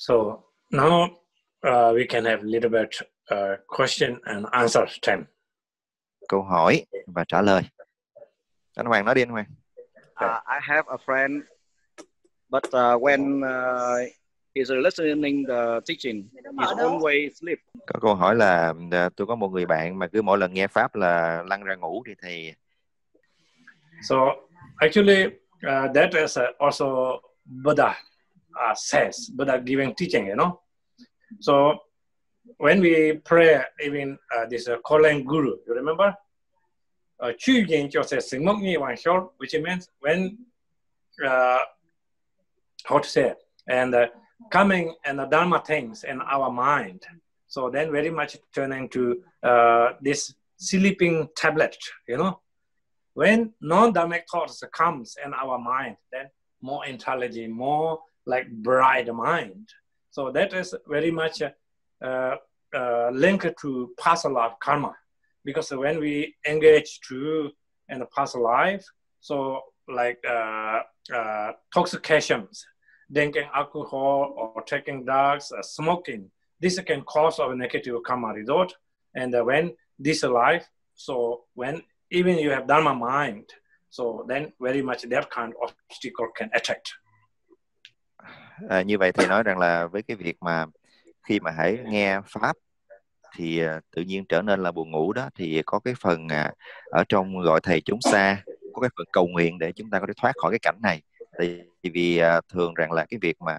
So now uh, we can have a little bit uh, question and answer time. câu hỏi và trả lời. Anh Hoàng nói đi anh Hoàng. Uh, I have a friend, but uh, when uh, he's listening the teaching, he's always sleep. có câu hỏi là à, tôi có một người bạn mà cứ mỗi lần nghe pháp là lăn ra ngủ thì thầy So actually, uh, that is uh, also Buddha uh, says are giving teaching, you know. So when we pray, even uh, this uh, calling guru, you remember? Uh, Chu Yin which means when, uh, how to say, and uh, coming and the Dharma things in our mind. So then very much turning to uh, this sleeping tablet, you know. When non-dharmic thoughts comes in our mind, then more intelligent, more like bright mind. So that is very much uh, uh, linked to past life karma, because when we engage to the past life, so like uh, uh, toxications, drinking alcohol or taking drugs, uh, smoking, this can cause a negative karma result. And uh, when this life, so when even you have dharma mind, so then very much that kind of obstacle can attack. À, như vậy thì nói rằng là với cái việc mà khi mà hãy nghe pháp thì à, tự nhiên trở nên là buồn ngủ đó thì có cái phần à, ở trong gọi thầy chúng xa có cái phần cầu nguyện để chúng ta có thể thoát khỏi cái cảnh này. Tại vì à, thường rằng là cái việc mà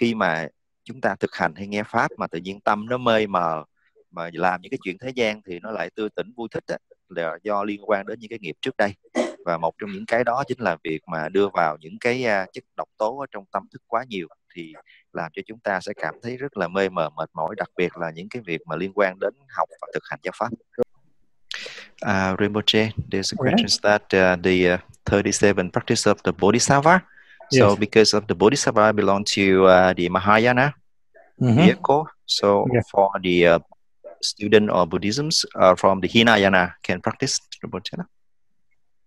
khi mà chúng ta thực hành hay nghe pháp mà tự nhiên tâm nó mê mờ mà làm những cái chuyện thế gian thì nó lại tươi tỉnh vui thích đó, là do liên quan đến những cái nghiệp trước đây và một trong những cái đó chính là việc mà đưa vào những cái à, chất độc tố ở trong tâm thức quá nhiều thì làm cho chúng ta sẽ cảm thấy rất là mê mờ mệt mỏi đặc biệt là những cái việc mà liên quan đến học và thực hành giáo pháp. Uh, Rinpoche, there's a question that uh, the uh, 37 practice of the Bodhisattva. So Yes. because of the Bodhisattva belong to uh, the Mahayana Mhm. vehicle, so Yeah. for the uh, student or Buddhisms uh, from the Hinayana can practice Rinpoche.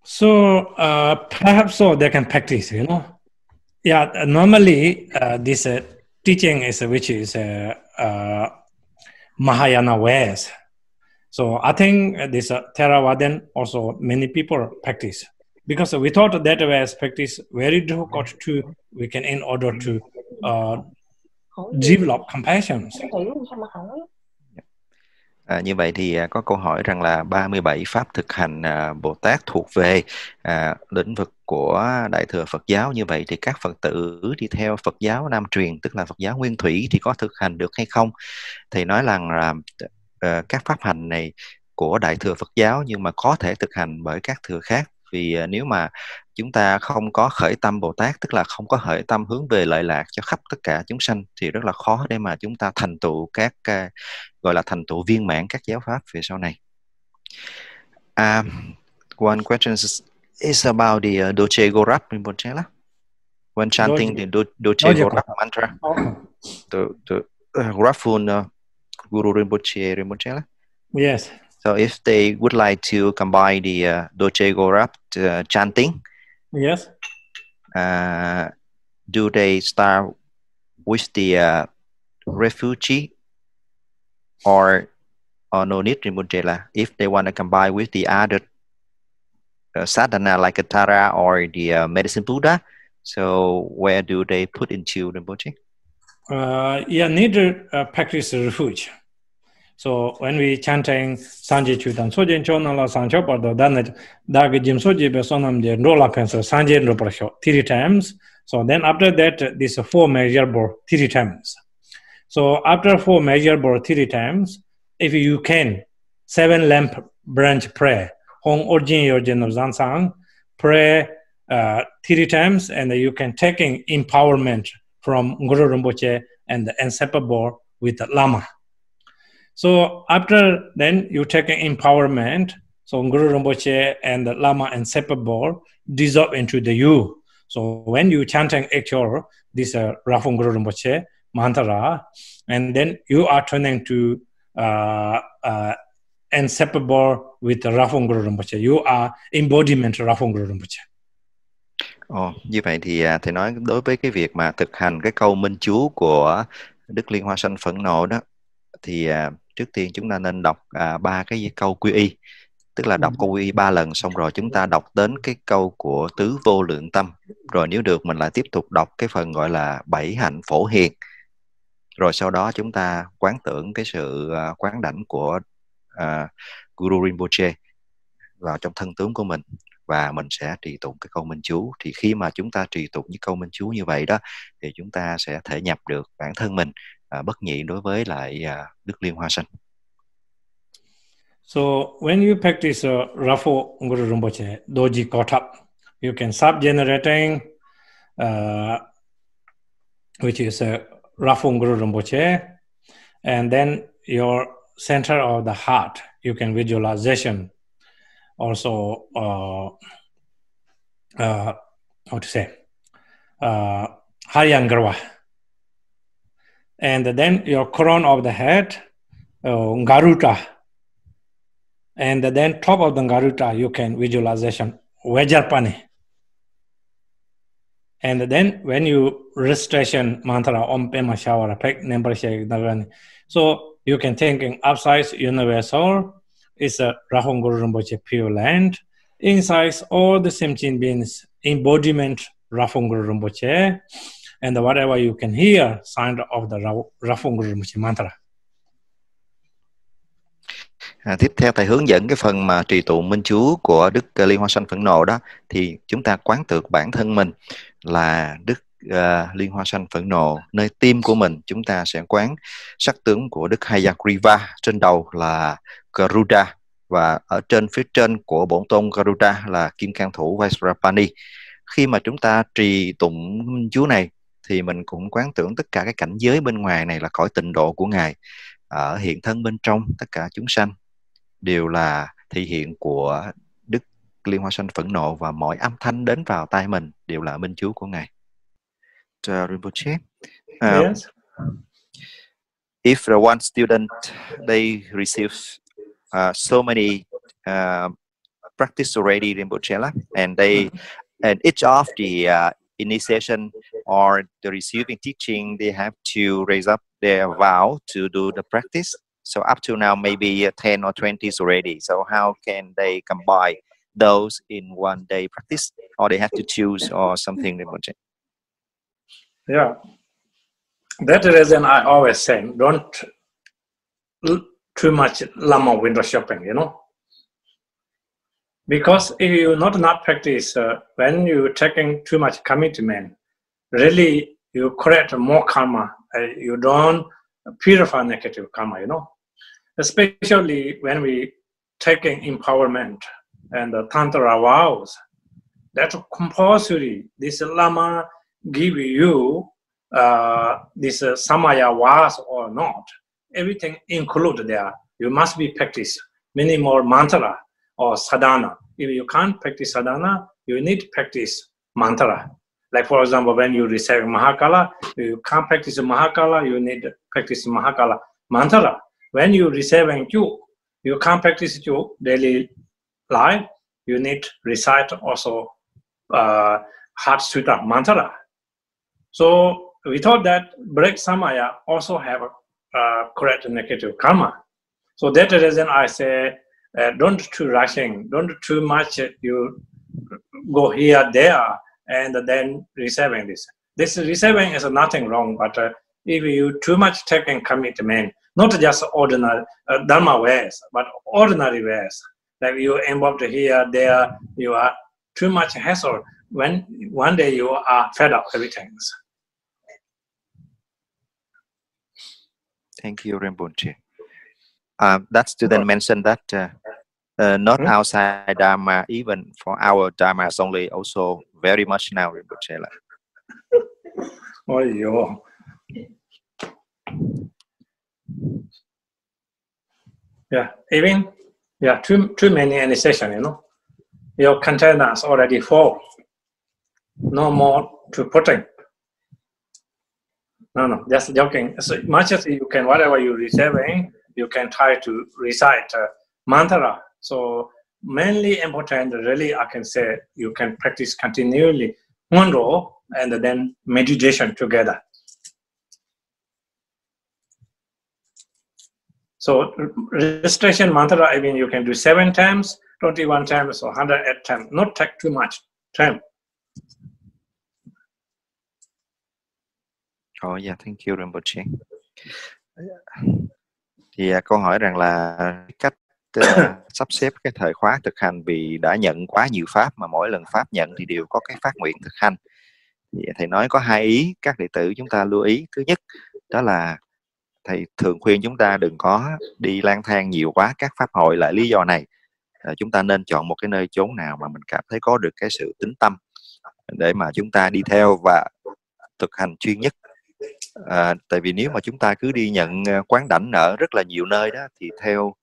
So uh, perhaps so they can practice, you know. Yeah, normally uh, this uh, teaching is uh, which is uh, uh, Mahayana ways. So I think this uh, Theravadan also many people practice because we thought that was practice very difficult to we can in order to develop compassion. À, như vậy thì à, có câu hỏi rằng là 37 pháp thực hành à, Bồ Tát thuộc về à, lĩnh vực của Đại thừa Phật giáo như vậy thì các Phật tử đi theo Phật giáo Nam truyền tức là Phật giáo Nguyên thủy thì có thực hành được hay không? thì nói rằng là à, các pháp hành này của Đại thừa Phật giáo nhưng mà có thể thực hành bởi các thừa khác vì à, nếu mà chúng ta không có khởi tâm Bồ Tát tức là không có khởi tâm hướng về lợi lạc cho khắp tất cả chúng sanh thì rất là khó để mà chúng ta thành tựu các à, gọi là thành tựu viên mãn các giáo pháp về sau này. Um, one question is, is about the uh, Doche Gorap Rinpoche. When chanting the Do, Doche Gorap mantra, the, the uh, Grafun uh, Guru Rinpoche Rinpoche. Yes. So if they would like to combine the uh, Doche Gorap uh, chanting, Yes. uh, do they start with the uh, refugee or or no need Rinpoche lah? If they want to combine with the other uh, sadhana like a Tara or the uh, medicine Buddha, so where do they put into Rinpoche? Uh, yeah, to uh, practice refuge. So when we chanting Sanje Chudan, Sojen Chonan la Sancho Pardo, then Dag Jim Soji Besonam de Rola Pencil, Sanje Roprasho, three times. So then after that, this four measurable three times. So after four measurable three times, if you can, seven lamp branch prayer, Hong Orjin Yojen of Zansang, pray uh, three times and you can taking empowerment from Guru Rinpoche and the inseparable with the Lama. So after then you take an empowerment. So Guru Rinpoche and the Lama inseparable dissolve into the you. So when you chanting actual this uh, Rafun Guru Rinpoche mantra, and then you are turning to uh, uh, inseparable with the Guru Rinpoche. You are embodiment Rafun Guru Rinpoche. Ồ, như vậy thì à, thầy nói đối với cái việc mà thực hành cái câu minh chú của Đức Liên Hoa Sanh phẫn nộ đó thì à, trước tiên chúng ta nên đọc à, ba cái câu quy y. Tức là đọc câu quy y ba lần xong rồi chúng ta đọc đến cái câu của tứ vô lượng tâm. Rồi nếu được mình lại tiếp tục đọc cái phần gọi là bảy hạnh phổ hiền. Rồi sau đó chúng ta quán tưởng cái sự uh, quán đảnh của uh, Guru Rinpoche vào trong thân tướng của mình. Và mình sẽ trì tụng cái câu minh chú. Thì khi mà chúng ta trì tụng những câu minh chú như vậy đó thì chúng ta sẽ thể nhập được bản thân mình uh, bất nhị đối với lại uh, đức liên hoa sanh So when you practice uh, Rafo Guru Rinpoche, Doji Kothap, you can start generating, uh, which is uh, Rafo Guru Rinpoche, and then your center of the heart, you can visualization also uh, uh, how to say uh, Haryangarwa. and then your crown of the head uh, garuta and then top of the garuta you can visualization vajrapani and then when you recitation mantra om pema shawara pek number shek so you can think in upsides universal is a rahong guru rinpoche pure land. Inside all the sentient beings embodiment rahong guru rinpoche. And whatever you can hear, sound of the Rafung Guru mantra. À, tiếp theo thầy hướng dẫn cái phần mà trì tụng minh chú của Đức Liên Hoa Sanh Phẫn Nộ đó thì chúng ta quán tưởng bản thân mình là Đức à, uh, Liên Hoa Sanh Phẫn Nộ nơi tim của mình chúng ta sẽ quán sắc tướng của Đức Hayagriva trên đầu là Garuda và ở trên phía trên của bổn tôn Garuda là Kim Cang Thủ Vajrapani. Khi mà chúng ta trì tụng chú này thì mình cũng quán tưởng tất cả cái cảnh giới bên ngoài này là cõi tịnh độ của Ngài. Ở hiện thân bên trong tất cả chúng sanh đều là thị hiện của Đức Liên Hoa Sanh phẫn nộ và mọi âm thanh đến vào tai mình đều là minh chú của Ngài. Uh, Rinpoche, um, yes. if the one student they receive uh, so many uh, practice already Rinpoche and they and each of the uh, initiation or the receiving teaching they have to raise up their vow to do the practice. So up to now maybe uh, 10 or 20 is already. So how can they combine those in one day practice or they have to choose or something yeah. That reason i always say don't too much lama window shopping, you know. Because if you not not practice, uh, when you taking too much commitment, really you create more karma. Uh, you don't purify negative karma, you know. Especially when we taking empowerment and the tantra vows, that compulsory. This lama give you uh, this uh, samaya vows or not everything included there. You must be practice many more mantra or sadhana. If you can't practice sadhana, you need to practice mantra. Like for example, when you recite Mahakala, you can't practice Mahakala, you need to practice Mahakala mantra. When you receive you, you can't practice your daily life, you need to recite also uh, Heart Sutta mantra. So we thought that break samaya also have uh, correct negative karma. So that reason I say, uh, don't too rushing, don't too much you go here, there, and then receiving this. This receiving is nothing wrong, but uh, if you too much taking commitment, not just ordinary uh, dharma ways, but ordinary ways, like you involved here, there, you are too much hassle. When one day you are fed up everything. Thank you, Rinpoche. Uh, that student mentioned that uh, uh, not mm-hmm. outside Dharma, even for our Dharma is only also very much now, oh, yo. Yeah, even yeah, too too many any session, you know. Your containers already full. No more to putting. No, no, just joking. As much as you can, whatever you're receiving, you can try to recite uh, mantra. So mainly important, really, I can say you can practice continually one row and then meditation together. So registration mantra, I mean, you can do seven times, 21 times, or 108 times. Not take too much time. Oh yeah, thank you Rinpoche. Thì câu hỏi rằng là cách uh, sắp xếp cái thời khóa thực hành vì đã nhận quá nhiều pháp mà mỗi lần pháp nhận thì đều có cái phát nguyện thực hành. Thì thầy nói có hai ý các đệ tử chúng ta lưu ý. Thứ nhất đó là thầy thường khuyên chúng ta đừng có đi lang thang nhiều quá các pháp hội lại lý do này. À, chúng ta nên chọn một cái nơi chốn nào mà mình cảm thấy có được cái sự tính tâm để mà chúng ta đi theo và thực hành chuyên nhất à, tại vì nếu mà chúng ta cứ đi nhận ờ, quán đảnh ở rất là nhiều nơi đó thì theo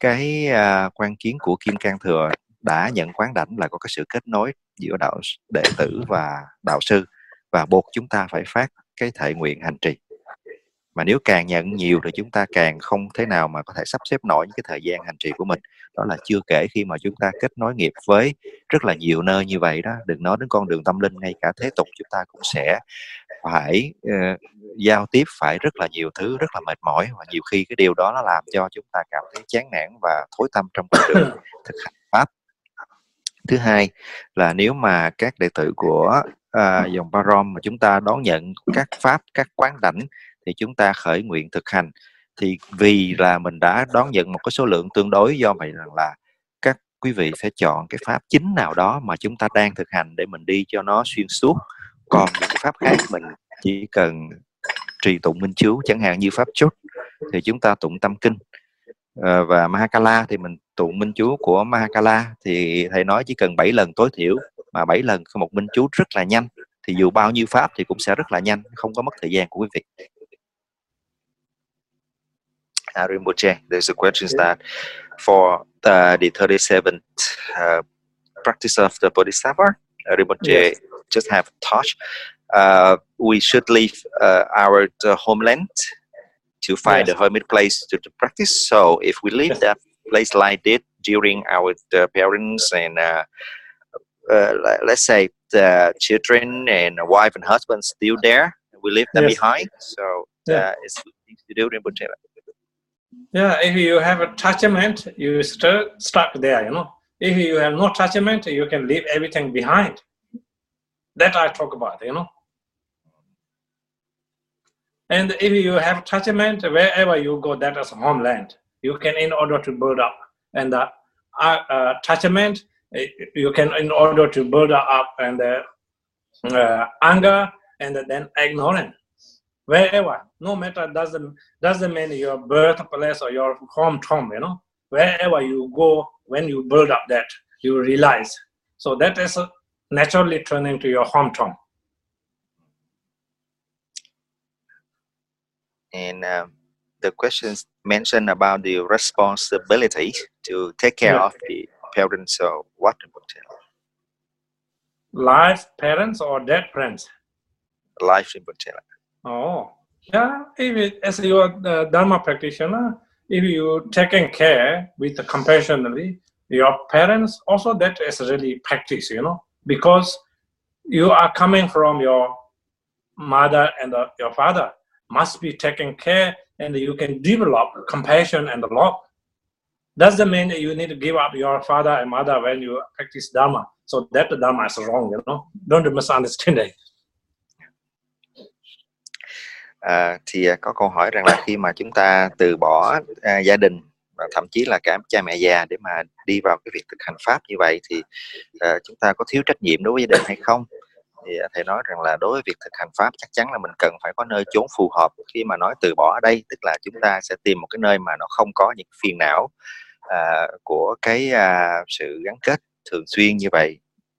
cái à, quan kiến của kim cang thừa đã nhận quán đảnh là có cái sự kết nối giữa đạo đệ tử và đạo sư và buộc chúng ta phải phát cái thệ nguyện hành trì. Mà nếu càng nhận nhiều thì chúng ta càng không thế nào mà có thể sắp xếp nổi những cái thời gian hành trì của mình. Đó là chưa kể khi mà chúng ta kết nối nghiệp với rất là nhiều nơi như vậy đó đừng nói đến con đường tâm linh ngay cả thế tục chúng ta cũng sẽ phải uh, giao tiếp phải rất là nhiều thứ rất là mệt mỏi và nhiều khi cái điều đó nó làm cho chúng ta cảm thấy chán nản và thối tâm trong con đường thực hành pháp. Thứ hai là nếu mà các đệ tử của uh, dòng Barom mà chúng ta đón nhận các pháp các quán đảnh thì chúng ta khởi nguyện thực hành. Thì vì là mình đã đón nhận một cái số lượng tương đối do vậy rằng là các quý vị sẽ chọn cái pháp chính nào đó mà chúng ta đang thực hành để mình đi cho nó xuyên suốt còn những pháp khác mình chỉ cần trì tụng minh chú chẳng hạn như pháp chốt thì chúng ta tụng tâm kinh. À, và Mahakala thì mình tụng minh chú của Mahakala thì thầy nói chỉ cần 7 lần tối thiểu mà 7 lần một minh chú rất là nhanh thì dù bao nhiêu pháp thì cũng sẽ rất là nhanh không có mất thời gian của quý vị. Uh, Rinpoche, there's a question that for uh, the 37th uh, practice of the Bodhisattva, uh, Rinpoche yes. Just have touched, uh, we should leave uh, our homeland to find yes. a hermit place to, to, practice. So if we leave that place like this during our parents and uh, let's say the children and wife and husband still there, we leave them yes. behind. So yeah. it's to do Rinpoche. Yeah, if you have attachment, you still stuck there, you know. If you have no attachment, you can leave everything behind. That I talk about, you know. And if you have attachment, wherever you go, that is homeland. You can, in order to build up. And uh, uh, attachment, eh, you can, in order to build up and uh, uh, anger and then ignorance wherever, no matter doesn't doesn't mean your birthplace or your home hometown, you know, wherever you go, when you build up that, you realize. So that is naturally turning to your hometown. And um, the questions mentioned about the responsibility to take care yeah. of the parents. So what? Live parents or dead parents? Life in particular. Oh, yeah. If it, as your uh, Dharma practitioner, if you taking care with compassionately, your parents also that is really practice, you know, because you are coming from your mother and uh, your father must be taken care and you can develop compassion and love. Doesn't mean that you need to give up your father and mother when you practice Dharma. So that Dharma is wrong, you know. Don't misunderstand it. à, thì có câu hỏi rằng là khi mà chúng ta từ bỏ à, gia đình thậm chí là cả cha mẹ già để mà đi vào cái việc thực hành pháp như vậy thì uh, chúng ta có thiếu trách nhiệm đối với gia đình hay không? Thì ờ, thầy nói rằng là đối với việc thực hành pháp chắc chắn là mình cần phải có nơi chốn phù hợp. Khi mà nói từ bỏ ở đây tức là chúng ta sẽ tìm một cái nơi mà nó không có những phiền não à, của cái à, sự gắn kết thường xuyên như vậy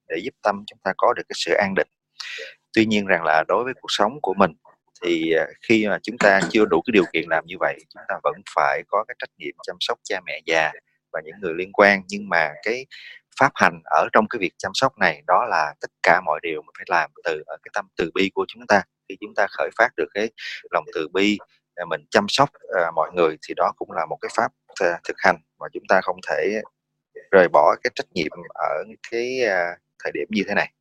để giúp tâm chúng ta có được cái sự an định. Tuy nhiên rằng là đối với cuộc sống của mình thì à, khi mà chúng ta chưa đủ cái điều kiện làm như vậy chúng ta vẫn phải có cái trách nhiệm chăm sóc cha mẹ già và những người liên quan. Nhưng mà cái pháp hành ở trong cái việc chăm sóc này đó là tất cả mọi điều mình phải làm từ ở cái tâm từ bi của chúng ta. Khi chúng ta khởi phát được cái lòng từ bi à, mình chăm sóc uh, mọi người thì đó cũng là một cái pháp uh, thực hành mà chúng ta không thể rời bỏ cái trách nhiệm ở cái uh, thời điểm như thế này.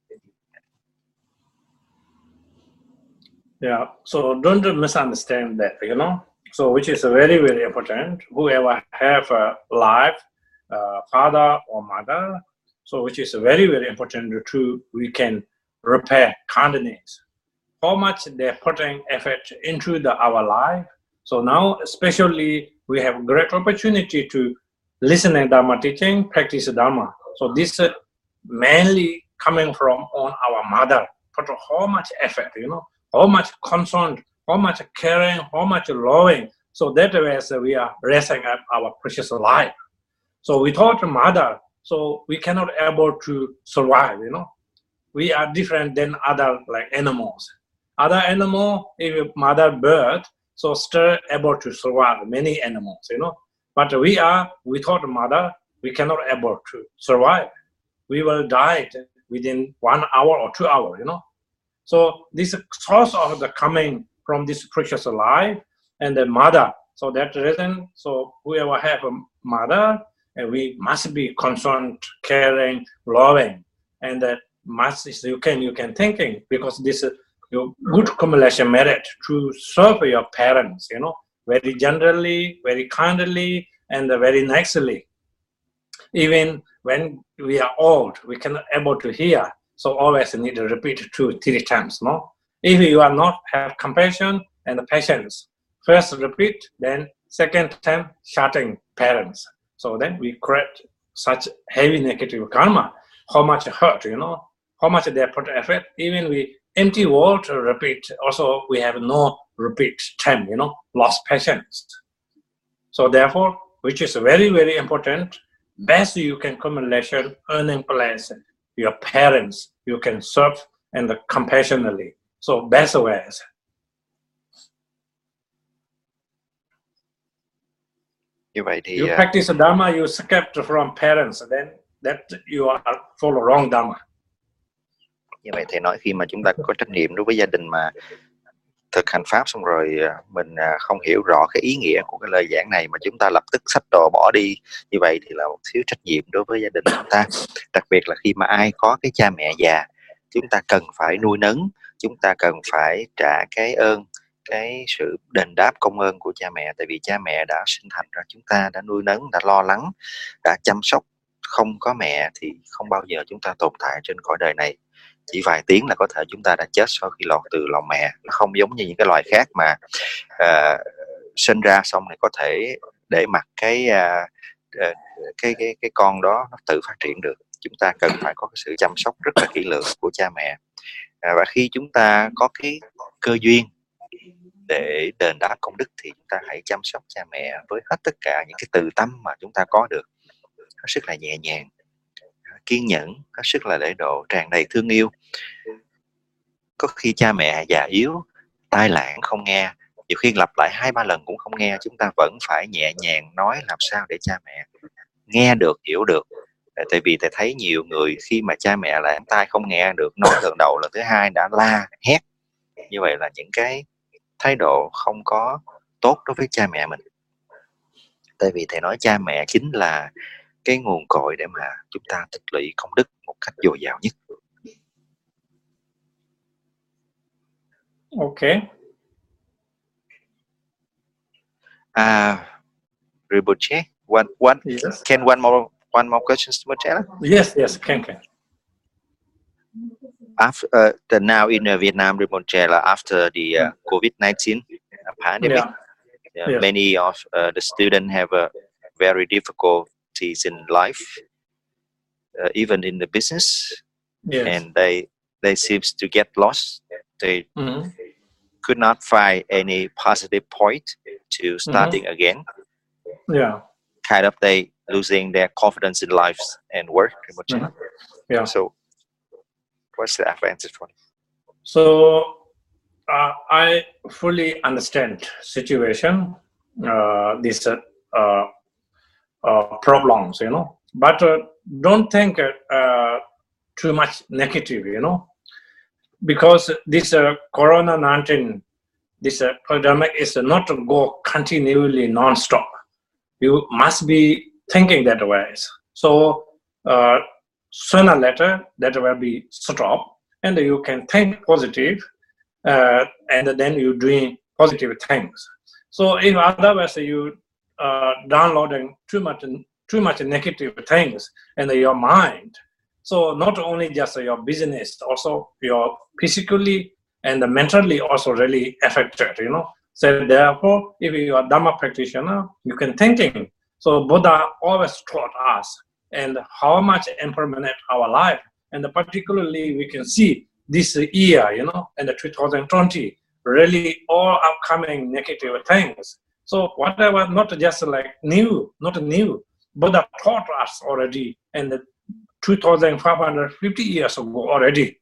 Yeah, so don't misunderstand that, you know. So, which is very, very important. Whoever have a life, uh, father or mother, so which is very, very important to we can repair kindness. How much they're putting effort into the our life. So now, especially, we have great opportunity to listen and Dharma teaching, practice Dharma. So this uh, mainly coming from on our mother. Put how much effort, you know, how much concern, how much caring, how much loving. So that way we are raising up our precious life. So without mother, so we cannot able to survive, you know. We are different than other like animals. Other animal, if mother birth, so still able to survive many animals, you know. But we are without mother, we cannot able to survive. We will die within one hour or two hours, you know. So this source of the coming from this precious life and the mother. So that reason, so whoever have a mother, and we must be concerned, caring, loving, and that must is you can you can thinking because this is your good accumulation merit to serve your parents, you know, very generally, very kindly, and very nicely. Even when we are old, we cannot able to hear, so always need to repeat two, three times, no? If you are not have compassion and patience, first repeat, then second time shouting parents. So then we create such heavy negative karma. How much hurt, you know? How much they put effort? Even we empty word repeat. Also, we have no repeat time, you know, lost patience. So therefore, which is very, very important, best you can come accumulation, earning place, your parents, you can serve and compassionately. So best ways. vậy thì you uh, practice dharma you escape from parents then that you are follow wrong dharma như vậy thì nói khi mà chúng ta có trách nhiệm đối với gia đình mà thực hành pháp xong rồi à, mình à, không hiểu rõ cái ý nghĩa của cái lời giảng này mà chúng ta lập tức xách đồ bỏ đi. Như vậy thì là một thiếu trách nhiệm đối với gia đình chúng ta. Đặc biệt là khi mà ai có cái cha mẹ già, chúng ta cần phải nuôi nấng, chúng ta cần phải trả cái ơn, cái sự đền đáp công ơn của cha mẹ. Tại vì cha mẹ đã sinh thành ra, chúng ta đã nuôi nấng, đã lo lắng, đã chăm sóc không có mẹ thì không bao giờ chúng ta tồn tại trên cõi đời này chỉ vài tiếng là có thể chúng ta đã chết sau khi lọt từ lòng mẹ. Nó không giống như những cái loài khác mà uh, sinh ra xong này có thể để mặc cái uh, uh, cái cái cái con đó nó tự phát triển được. Chúng ta cần phải có cái sự chăm sóc rất là kỹ lưỡng của cha mẹ. À, và khi chúng ta có cái cơ duyên để đền đáp công đức thì chúng ta hãy chăm sóc cha mẹ với hết tất cả những cái từ tâm mà chúng ta có được. Hết sức là nhẹ nhàng kiên nhẫn hết sức là lễ độ, tràn đầy thương yêu. Có khi cha mẹ già yếu, tai lãng không nghe, nhiều khi lặp lại hai, ba lần cũng không nghe, chúng ta vẫn phải nhẹ nhàng nói làm sao để cha mẹ nghe được, hiểu được. Tại vì thầy thấy nhiều người khi mà cha mẹ lại tai không nghe được, nói lần đầu lần thứ hai đã la, hét. Như vậy là những cái thái độ không có tốt đối với cha mẹ mình. Tại vì thầy nói cha mẹ chính là cái nguồn cội để mà chúng ta tích lũy công đức một cách dồi dào nhất Okay. Uh, Riboche, one, one, Yes. can one more, one more question, Mochela? Yes, yes, can can. After uh, the now in uh, Vietnam, Ribochela, after the uh, COVID-19 pandemic, Yeah. uh, Yes. many of uh, the students have a very difficulties in life, uh, even in the business, Yes. and they they seems to get lost. They Mhm. could not find any positive point to starting again. Yeah. Kind of they losing their confidence in life and work. Mhm. Yeah. So, what's the advantage for them? So uh, I fully understand situation, uh, uh, uh, problems, you know, but uh, don't think uh, too much negative, you know, because this uh, Corona nineteen, this uh, pandemic is not to go continually non-stop. You must be thinking that way. So uh, sooner or later that will be stopped, and you can think positive, uh, and then you doing positive things. So if otherwise you uh, downloading too much too much negative things in your mind, so not only just your business, also your physically and the mentally also really affected. You know. So therefore, if you are Dharma practitioner, you can thinking. So Buddha always taught us and how much impermanent our life. And particularly we can see this year, you know, in the 2020, really all upcoming negative things. So whatever, not just like new, not new, but Buddha taught us already in the 2,550 years ago already.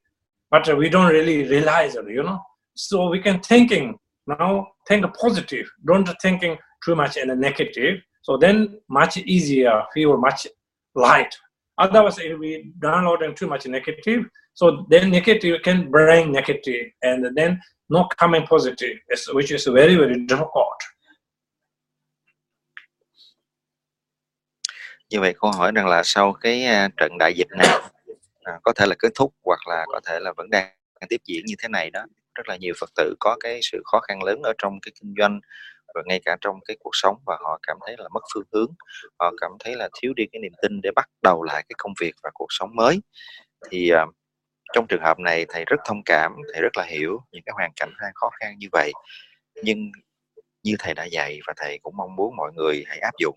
But we don't really realize it, you know. So we can thinking now, think positive. Don't thinking too much in the negative. So then much easier, feel much light. Otherwise, if we downloading too much negative, so then negative can bring negative, and then not coming positive, which is very very difficult. Như vậy câu hỏi rằng là sau cái à, trận đại dịch này à, có thể là kết thúc hoặc là có thể là vẫn đang tiếp diễn như thế này đó. Rất là nhiều phật tử có cái sự khó khăn lớn ở trong cái kinh doanh và ngay cả trong cái cuộc sống và họ cảm thấy là mất phương hướng. Họ cảm thấy là thiếu đi cái niềm tin để bắt đầu lại cái công việc và cuộc sống mới. Thì uh, trong trường hợp này thầy rất thông cảm thầy rất là hiểu những cái hoàn cảnh đang khó khăn như vậy. Nhưng như thầy đã dạy và thầy cũng mong muốn mọi người hãy áp dụng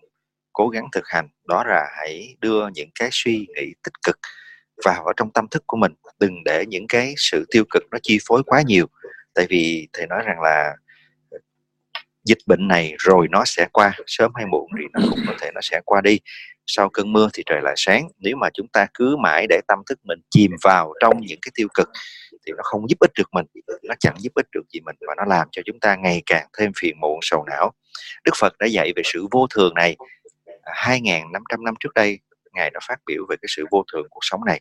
cố gắng thực hành, đó là hãy đưa những cái suy nghĩ tích cực vào ở trong tâm thức của mình. Đừng để những cái sự tiêu cực nó chi phối quá nhiều. Tại vì thầy nói rằng là ờ, dịch bệnh này rồi nó sẽ qua, sớm hay muộn thì nó cũng có thể nó sẽ qua đi. Sau cơn mưa thì trời lại sáng. Nếu mà chúng ta cứ mãi để tâm thức mình chìm vào trong những cái tiêu cực thì nó không giúp ích được mình, nó chẳng giúp ích được gì mình và nó làm cho chúng ta ngày càng thêm phiền muộn, sầu não. Đức phật đã dạy về sự vô thường này. 2.500 năm trước đây, ngài đã phát biểu về cái sự vô thường cuộc sống này.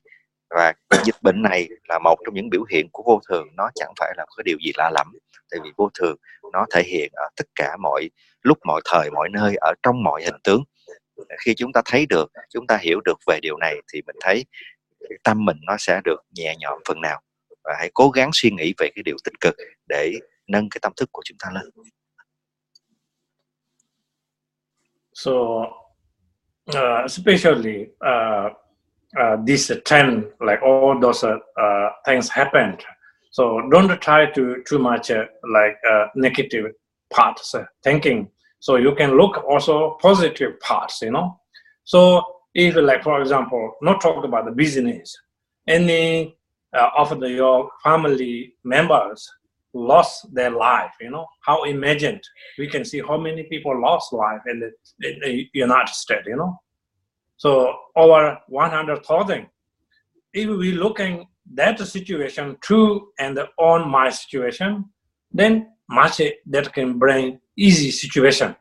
Và dịch bệnh này là một trong những biểu hiện của vô thường, nó chẳng phải là cái điều gì lạ lẫm. Tại vì vô thường, nó thể hiện ở tất cả mọi, lúc mọi thời, mọi nơi, ở trong mọi hình tướng. Khi chúng ta thấy được, chúng ta hiểu được về điều này thì mình thấy tâm mình nó sẽ được nhẹ nhõm phần nào. Và hãy cố gắng suy nghĩ về cái điều tích cực để nâng cái tâm thức của chúng ta lên. So especially uh, uh, this trend, like all those uh, uh, things happened. So don't try to too much uh, like negative parts thinking. So you can look also positive parts, you know. So if like for example, not talk about the business, any of the, your family members lost their life you know how imagined we can see how many people lost life in the, in the united states you know so over 100,000. If we looking that situation true and on my situation, then much that can bring easy situation.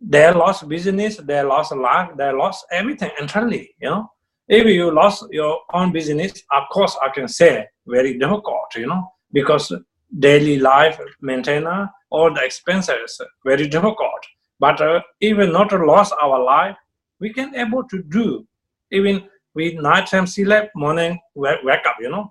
They lost business, they lost life, they lost everything entirely, you know. If you lost your own business, of course I can say very difficult, you know, because daily life maintainer, all the expenses, very difficult. But uh, even not lost our life, we can able to do even with nighttime sleep, morning wake up, you know.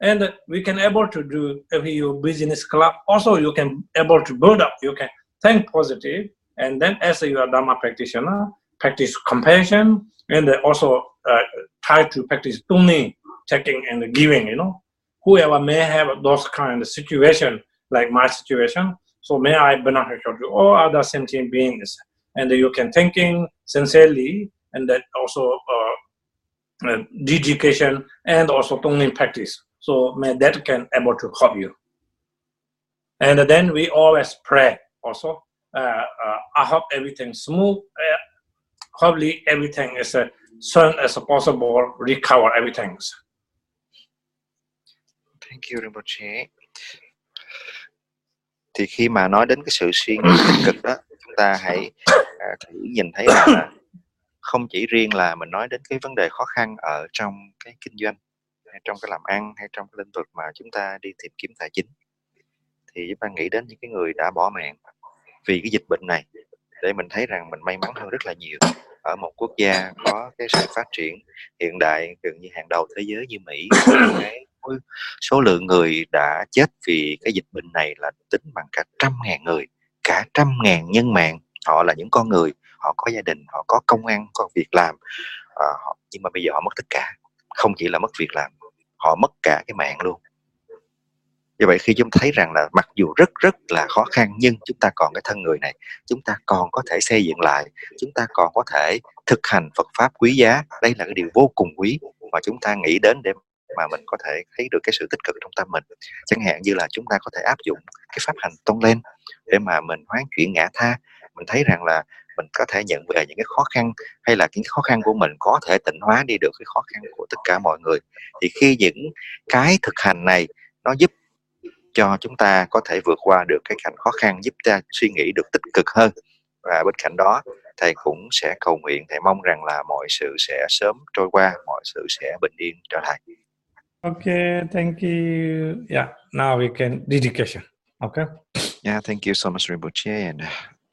And we can able to do if you business club, also you can able to build up, you can think positive, and then as you are Dharma practitioner, practice compassion, and also uh, try to practice tuning, checking and giving, you know. Whoever may have those kind of situation, like my situation, so may I benefit to all other sentient beings and you can thinking sincerely and that also uh, uh, dedication and also tonglen practice. So may that can able to help you. And then we always pray also. Uh, uh i hope everything smooth uh, hopefully everything is as soon as possible recover everything thank you Rinpoche thì khi mà nói đến cái sự suy nghĩ tích cực đó chúng ta hãy uh, thử nhìn thấy là không chỉ riêng là mình nói đến cái vấn đề khó khăn ở trong cái kinh doanh hay trong cái làm ăn hay trong cái lĩnh vực mà chúng ta đi tìm kiếm tài chính thì chúng ta nghĩ đến những cái người đã bỏ mạng vì cái dịch bệnh này để mình thấy rằng mình may mắn hơn rất là nhiều. Ở một quốc gia có cái sự phát triển hiện đại gần như hàng đầu thế giới như Mỹ cái số lượng người đã chết vì cái dịch bệnh này là tính bằng cả trăm ngàn người cả trăm ngàn nhân mạng. Họ là những con người họ có gia đình họ có công ăn có việc làm à, họ, nhưng mà bây giờ họ mất tất cả. Không chỉ là mất việc làm họ mất cả cái mạng luôn. Như vậy khi chúng thấy rằng là mặc dù rất rất là khó khăn nhưng chúng ta còn cái thân người này chúng ta còn có thể xây dựng lại chúng ta còn có thể thực hành Phật pháp quý giá. Đây là cái điều vô cùng quý mà chúng ta nghĩ đến để mà mình có thể thấy được cái sự tích cực trong tâm mình. Chẳng hạn như là chúng ta có thể áp dụng cái pháp hành tôn lên để mà mình hoán chuyển ngã tha. Mình thấy rằng là mình có thể nhận về những cái khó khăn hay là những khó khăn của mình có thể tịnh hóa đi được cái khó khăn của tất cả mọi người. Thì khi những cái thực hành này nó giúp cho chúng ta có thể vượt qua được cái cảnh khó khăn, giúp ta suy nghĩ được tích cực hơn. Và bên cạnh đó, thầy cũng sẽ cầu nguyện, thầy mong rằng là mọi sự sẽ sớm trôi qua, mọi sự sẽ bình yên trở lại. Okay, thank you. Yeah, now we can dedication. Okay. Yeah, thank you so much, Rinpoche. And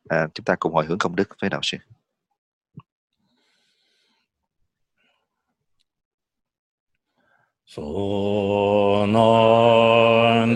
uh, chúng ta cùng hồi hướng công đức với đạo sư. So non